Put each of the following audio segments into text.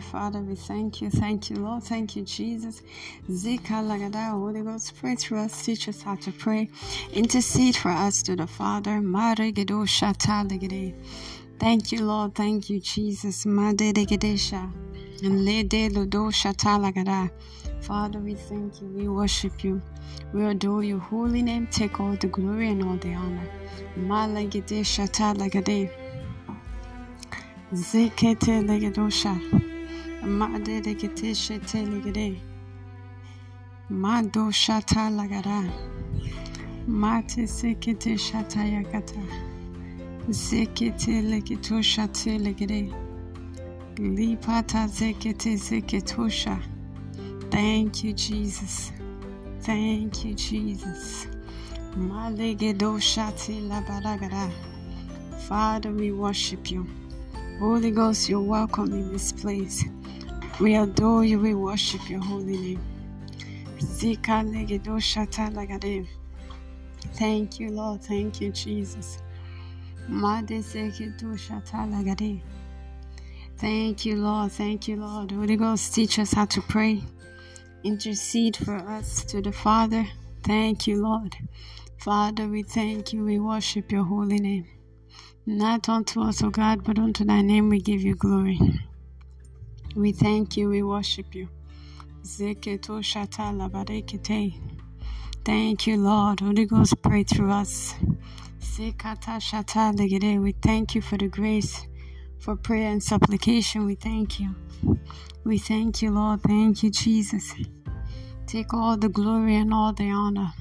Father, we thank you, thank you, Lord, thank you, Jesus. Zekalagada, Holy Ghost, pray through us, teach us how to pray, intercede for us to the Father. Thank you, Lord, thank you, Jesus. Father, we thank you, we worship you, we adore your holy name. Take all the glory and all the honor. Zekete legedosha. Made legete shete legede. Mado shata lagada. Mate sekete shata yakata. Zekete legeto shate legede. Lipata zekete zeketosha. Thank you, Jesus. Thank you, Jesus. Malegedo shate labaragada. Father, we worship you. Holy Ghost, you're welcome in this place. We adore you, we worship your holy name. Thank you, Lord. Thank you, Jesus. Thank you, Lord. Thank you, Lord. Holy Ghost, teach us how to pray. Intercede for us to the Father. Thank you, Lord. Father, we thank you. We worship your holy name. Not unto us, O God, but unto thy name we give you glory. We thank you, we worship you. Thank you, Lord. Holy Ghost, pray through us. We thank you for the grace for prayer and supplication. We thank you. We thank you, Lord. Thank you, Jesus. Take all the glory and all the honor.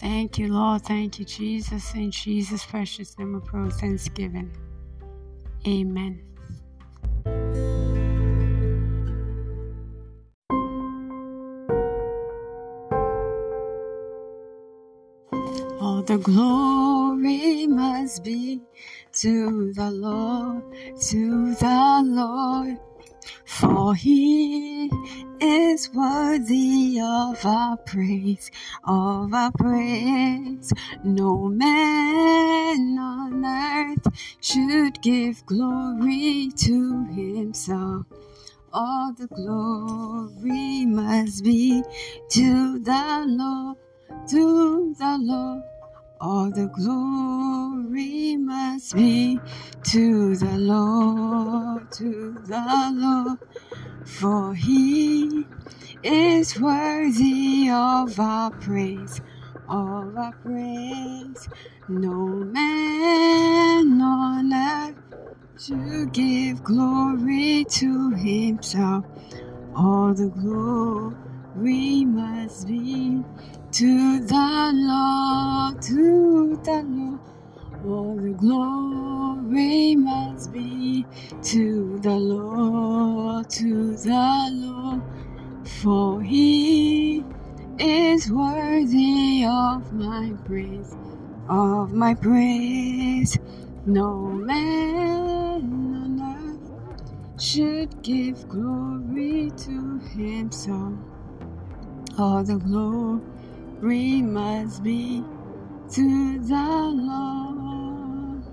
Thank you, Lord. Thank you, Jesus. In Jesus' precious name of pray thanksgiving. Amen. All the glory must be to the Lord, to the Lord. For he is worthy of our praise, of our praise. No man on earth should give glory to himself. All the glory must be to the Lord, to the Lord. All the glory must be to the Lord, to the Lord, for he is worthy of our praise, of our praise. No man on earth to give glory to himself. All the glory must be to all the glory must be to the Lord, to the Lord, for he is worthy of my praise, of my praise. No man on earth should give glory to himself. All the glory must be to the Lord.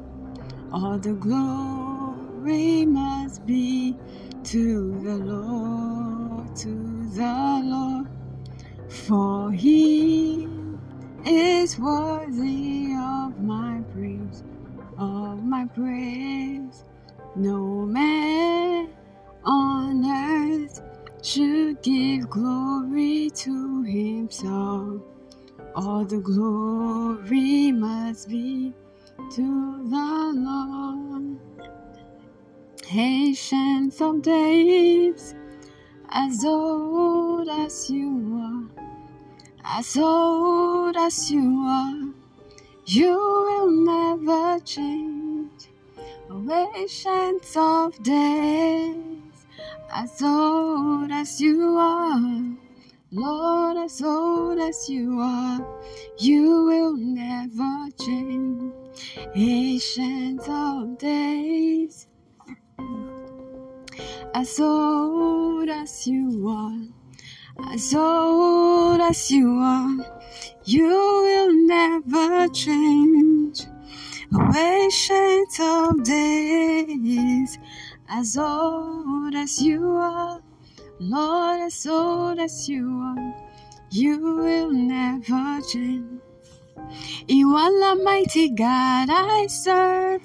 All the glory must be to the Lord, to the Lord. For he is worthy of my praise, of my praise. No man on earth should give glory to himself. All the glory must be to the Lord. Ancients of days, as old as you are, as old as you are, you will never change. Ancients of days, as old as you are. Lord, as old as you are, you will never change. Ancient of days, as old as you are, as old as you are, you will never change. Ancient of days, as old as you are, Lord, as old as you are, you will never change. You are the mighty God I serve.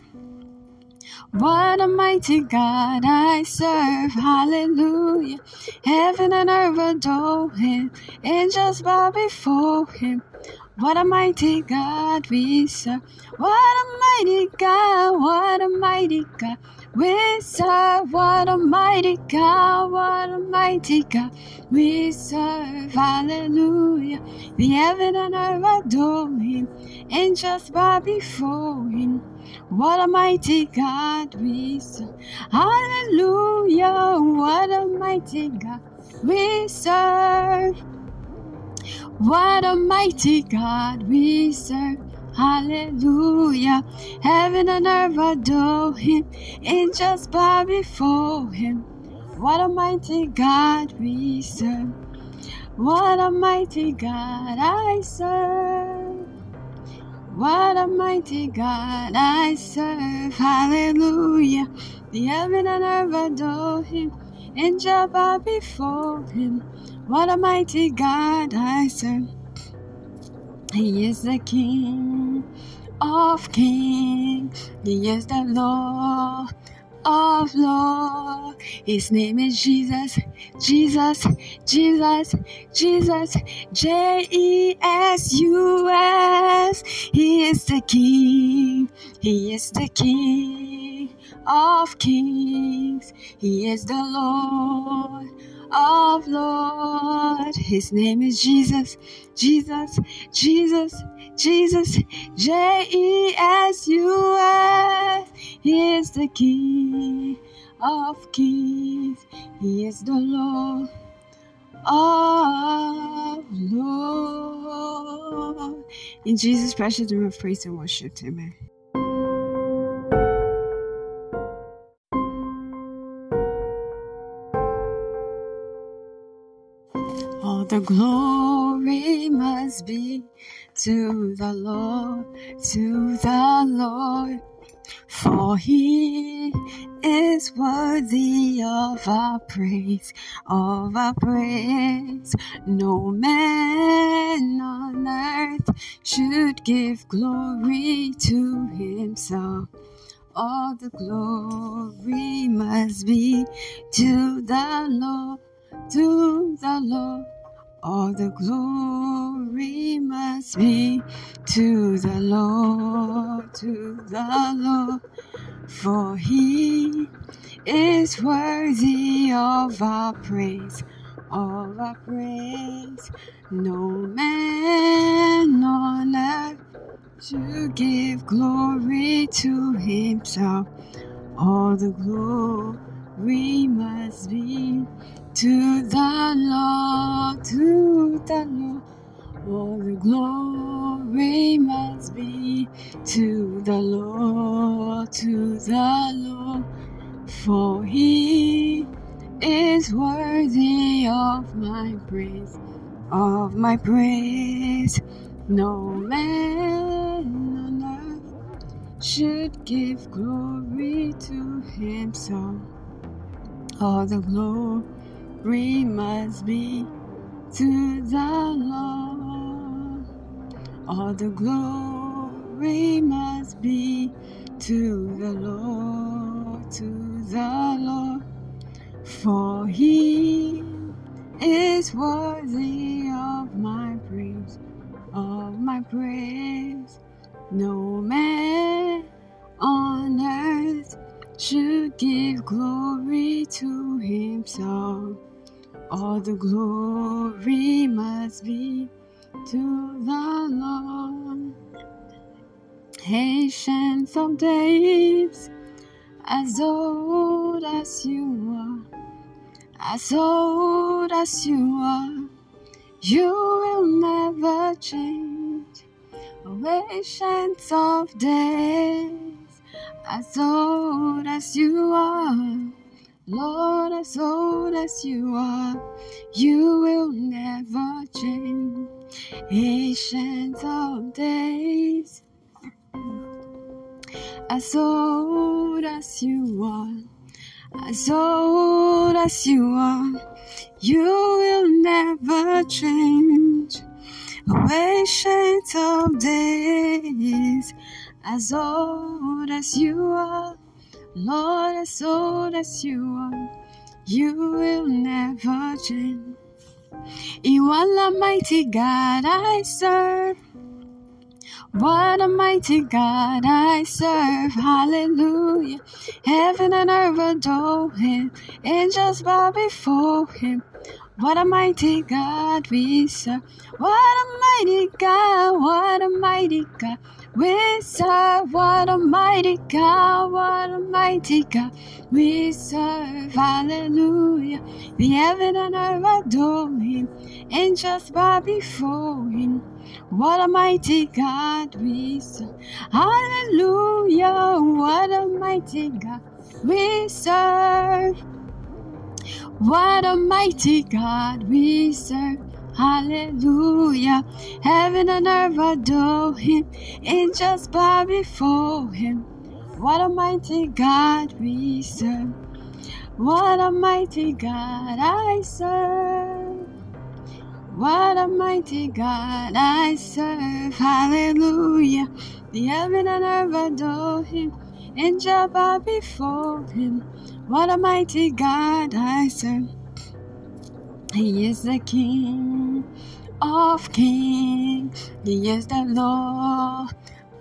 What a mighty God I serve. Hallelujah. Heaven and earth adore him. Angels bow before him. What a mighty God we serve. What a mighty God. What a mighty God. We serve what a mighty God, what a mighty God we serve. Hallelujah. The heaven and earth adore him, angels bow before him. What a mighty God we serve. Hallelujah. What a mighty God we serve. What a mighty God we serve. Hallelujah. Heaven and earth adore him. Angels bow before him. What a mighty God we serve. What a mighty God I serve. What a mighty God I serve. Hallelujah. The heaven and earth adore him. Angels bow before him. What a mighty God I serve. He is the King of kings. He is the Lord of lords. His name is Jesus, Jesus, Jesus, Jesus, J E S U S. He is the King. He is the King of kings. He is the Lord of Lord. His name is Jesus, Jesus, Jesus, Jesus, J E S U S. He is the King of Kings. He is the Lord of Lord. In Jesus' precious name of praise and worship, Amen. The glory must be to the Lord, to the Lord, for he is worthy of our praise, of our praise. No man on earth should give glory to himself. All the glory must be to the Lord, to the Lord. All the glory must be to the Lord, to the Lord, for he is worthy of our praise, of our praise. No man on earth to give glory to himself. All the glory must be to the Lord, to the Lord. All the glory must be to the Lord, to the Lord, for he is worthy of my praise, of my praise. No man on earth should give glory to himself. All the glory must be to the Lord. All the glory must be to the Lord, to the Lord, for he is worthy of my praise, of my praise. No man on earth should give glory to himself. All the glory must be to the Lord. Ancients of days, as old as you are, as old as you are, you will never change. Oh, ancients of days, as old as you are, Lord, as old as you are, you will never change. Ancient of days, as old as you are, As old as you are, you will never change. Ancient of days, as old as you are, Lord, as old as you are, you will never change. You are the mighty God I serve. What a mighty God I serve. Hallelujah. Heaven and earth adore him. Angels bow before him. What a mighty God we serve. What a mighty God. What a mighty God we serve. What a mighty God. What a mighty God we serve. Hallelujah. The heaven and earth adore him. Angels bow before him. What a mighty God we serve. Hallelujah. What a mighty God we serve. What a mighty God we serve. Hallelujah. Heaven and earth adore him. Angels bow before him. What a mighty God we serve. What a mighty God I serve. What a mighty God I serve. Hallelujah. The heaven and earth adore him. Angel bow before him. What a mighty God I serve. He is the King of kings. He is the Lord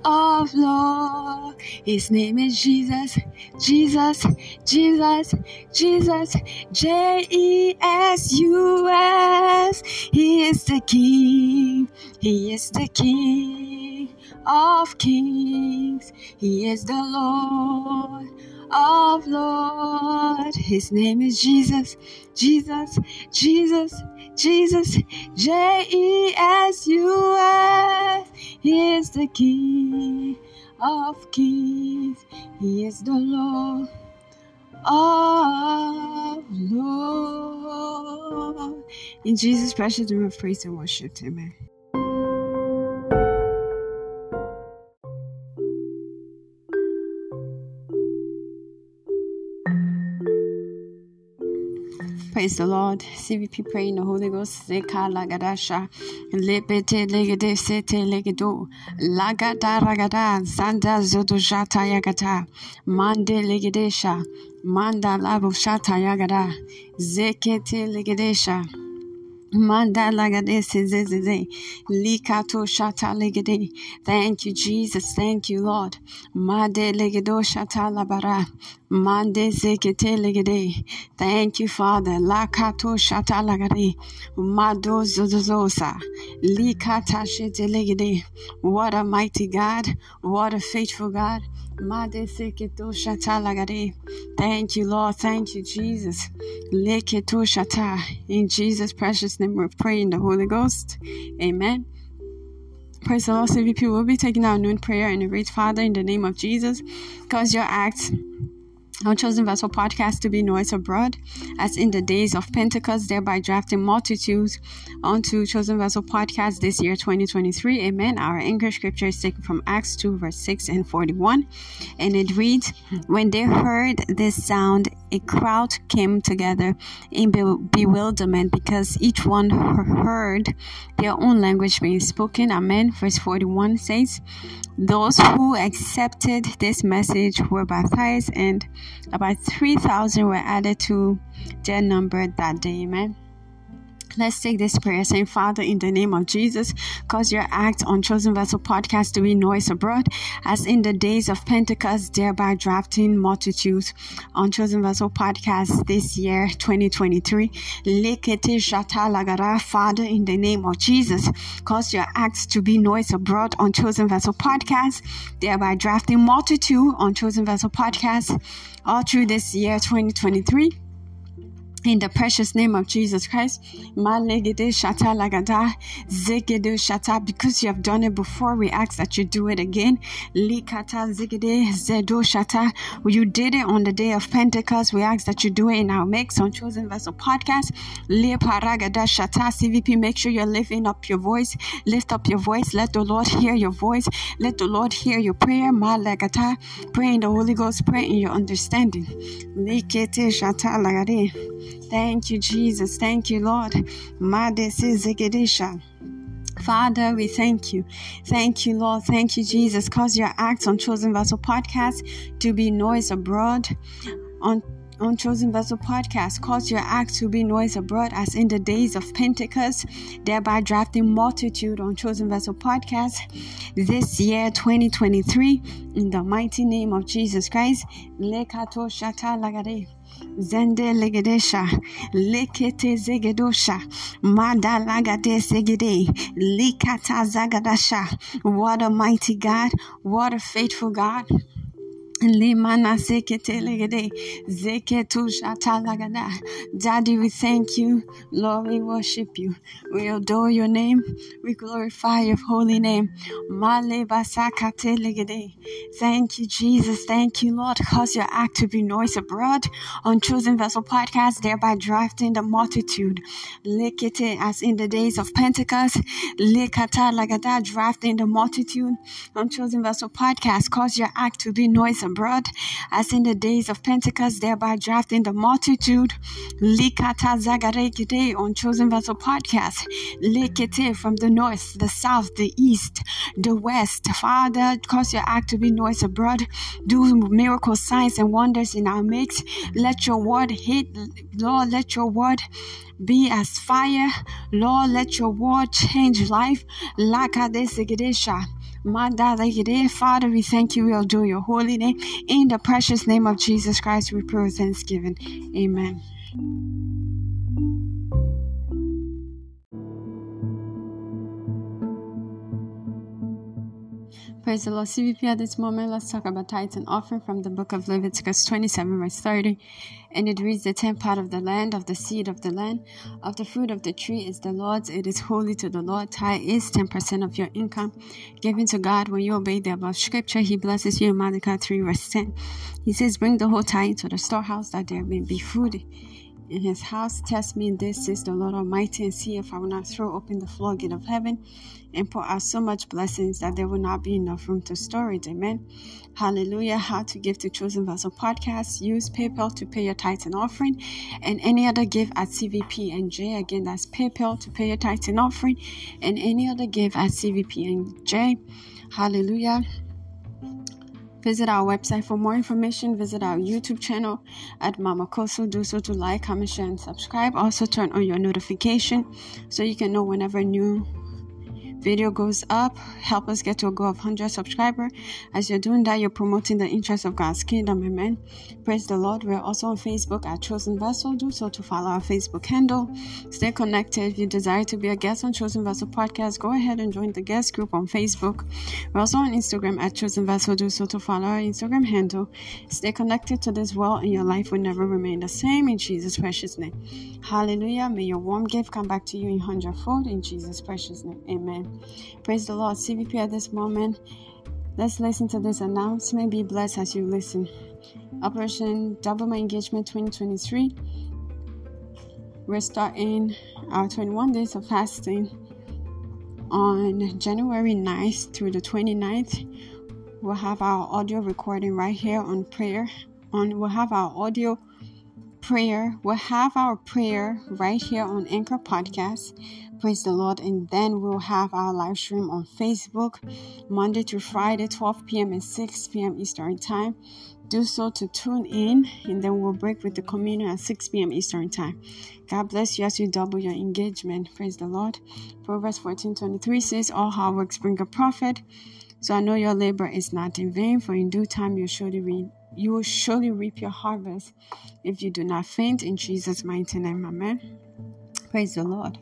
of Lord. His name is Jesus, Jesus, Jesus, Jesus, J E S U S. He is the King, He is the King of kings. He is the Lord of Lord. His name is Jesus, Jesus, Jesus, Jesus, J E S U S. He is the King of kings. He is the Lord of Lord. In Jesus' precious name praise and worship. Amen. Praise the Lord. CVP pray in the Holy Ghost. Zeka lagadasha. Lepete legede sete legedo. Lagada ragada. Zanda zodojata yagata. Mande legedesha. Manda labo shata yagada. Zekete legedesha. Manda lagade zezeze. Likato shata legede. Thank you, Jesus. Thank you, Lord. Made legedo shata labara. Mande zekete legede. Thank you, Father. Lakato shata lagade. Mado zozozosa. Likata shete legede. What a mighty God. What a faithful God. Thank you, Lord. Thank you, Jesus. In Jesus' precious name we pray in the Holy Ghost. Amen. Praise the Lord, CVP. We'll be taking our noon prayer and read, Father, in the name of Jesus, cause your acts on Chosen Vessel podcast to be noise abroad, as in the days of Pentecost, thereby drafting multitudes onto Chosen Vessel podcast this year, 2023. Amen. Our English scripture is taken from Acts 2, verse 6 and 41. And it reads When they heard this sound, a crowd came together in bewilderment because each one heard their own language being spoken. Amen. Verse 41 says, Those who accepted this message were baptized, and about 3,000 were added to their number that day. Amen. Let's take this prayer saying, Father, in the name of Jesus, cause your act on Chosen Vessel podcast to be noise abroad, as in the days of Pentecost, thereby drafting multitudes on Chosen Vessel podcast this year, 2023. Father, in the name of Jesus, cause your acts to be noise abroad on Chosen Vessel podcast, thereby drafting multitude on Chosen Vessel podcast all through this year, 2023 in the precious name of Jesus Christ. shata. Because you have done it before, we ask that you do it again. Shata. You did it on the day of Pentecost. We ask that you do it in our mix on Chosen Vessel podcast. Shata. CVP, make sure you're lifting up your voice. Lift up your voice. Let the Lord hear your voice. Let the Lord hear your prayer. Pray in the Holy Ghost. Pray in your understanding. Shata. Thank you, Jesus. Thank you, Lord. Father, we thank you. Thank you, Lord. Thank you, Jesus. Cause your acts on Chosen Vessel Podcast to be noise abroad. On on Chosen Vessel Podcast, cause your acts to be noise abroad as in the days of Pentecost, thereby drafting multitude on Chosen Vessel Podcast this year 2023 in the mighty name of Jesus Christ. Zende legedesha, lekete zegedosha, madalagade segede, likata zagadasha. What a mighty God, what a faithful God. Limana seketelegede, zeketu shatalagada. Daddy, we thank you. Lord, we worship you. We adore your name. We glorify your holy name. Male. Thank you, Jesus. Thank you, Lord. Cause your act to be noise abroad on Chosen Vessel Podcast, thereby drafting the multitude. Lekete, as in the days of Pentecost. Lekata lagada, drafting the multitude on Chosen Vessel Podcast. Cause your act to be noise abroad abroad, as in the days of Pentecost, thereby drafting the multitude. Likata Zagarekite on Chosen Vessel Podcast. Likete from the north, the south, the east, the west. Father, cause your act to be noise abroad. Do miracle signs and wonders in our midst. Let your word hit, Lord, let your word be as fire. Lord, let your word change life. Lakadesigedesha. Father, we thank you. We adore your holy name. In the precious name of Jesus Christ, we pray with thanksgiving. Amen. Praise the Lord. CVP at this moment, let's talk about tithes and offering from the book of Leviticus 27, verse 30. And it reads, The tenth part of the land, of the seed of the land, of the fruit of the tree is the Lord's. It is holy to the Lord. Tithe is 10% of your income given to God. When you obey the above scripture, He blesses you in Malachi 3, verse 10. He says, Bring the whole tithe into the storehouse that there may be food in his house. Test me in this, says the Lord Almighty, and see if I will not throw open the floodgate of heaven and pour out so much blessings that there will not be enough room to store it. Amen. Hallelujah. How to give to Chosen Vessel Podcast. Use PayPal to pay your tithes and offering, and any other gift at CVP and J. Again, that's PayPal to pay your tithes and offering, and any other gift at CVP and J. Hallelujah. Visit our website for more information. Visit our YouTube channel at Mama Kosso. Do so to like, comment, share, and subscribe. Also, turn on your notification so you can know whenever new video goes up, help us get to a goal of 100 subscriber. As you're doing that, you're promoting the interest of God's kingdom. Amen. Praise the Lord. We're also on Facebook at Chosen Vessel. Do so to follow our Facebook handle. Stay connected. If you desire to be a guest on Chosen Vessel podcast, go ahead and join the guest group on Facebook. We're also on Instagram at Chosen Vessel. Do so to follow our Instagram handle. Stay connected to this world, and your life will never remain the same in Jesus' precious name. Hallelujah. May your warm gift come back to you in hundredfold in Jesus' precious name. Amen. Praise the Lord. CVP at this moment. Let's listen to this announcement. Be blessed as you listen. Operation Double My Engagement 2023. We're starting our 21 days of fasting on January 9th through the 29th. We'll have our audio recording right here on prayer. On we'll have our audio prayer. We'll have our prayer right here on Anchor Podcast. Praise the Lord. And then we'll have our live stream on Facebook Monday to Friday, 12 p.m. and 6 p.m. Eastern Time. Do so to tune in, and then we'll break with the communion at 6 p.m. Eastern Time. God bless you as you double your engagement. Praise the Lord. Proverbs 14 23 says, All hard works bring a profit. So I know your labor is not in vain, for in due time you surely reap you will surely reap your harvest if you do not faint in Jesus' mighty name. Amen. Praise the Lord.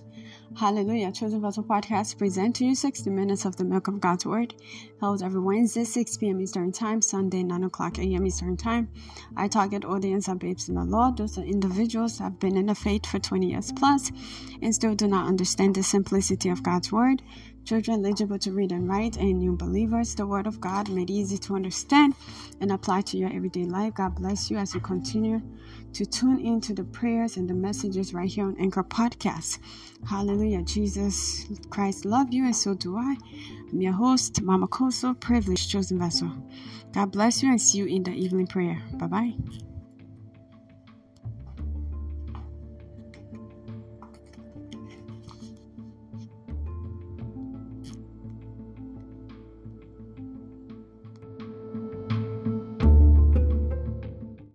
Hallelujah. Chosen Vessel Podcast present to you 60 minutes of the milk of God's Word. Held every Wednesday, 6 p.m. Eastern Time, Sunday, 9 o'clock a.m. Eastern Time. Our target audience are babes in the Lord. Those are individuals that have been in the faith for 20 years plus and still do not understand the simplicity of God's Word children eligible to read and write, and new believers, the Word of God made easy to understand and apply to your everyday life. God bless you as you continue to tune into the prayers and the messages right here on Anchor Podcast. Hallelujah. Jesus Christ love you, and so do I. I'm your host, Mama Kosso, privileged chosen vessel. God bless you and see you in the evening prayer. Bye bye.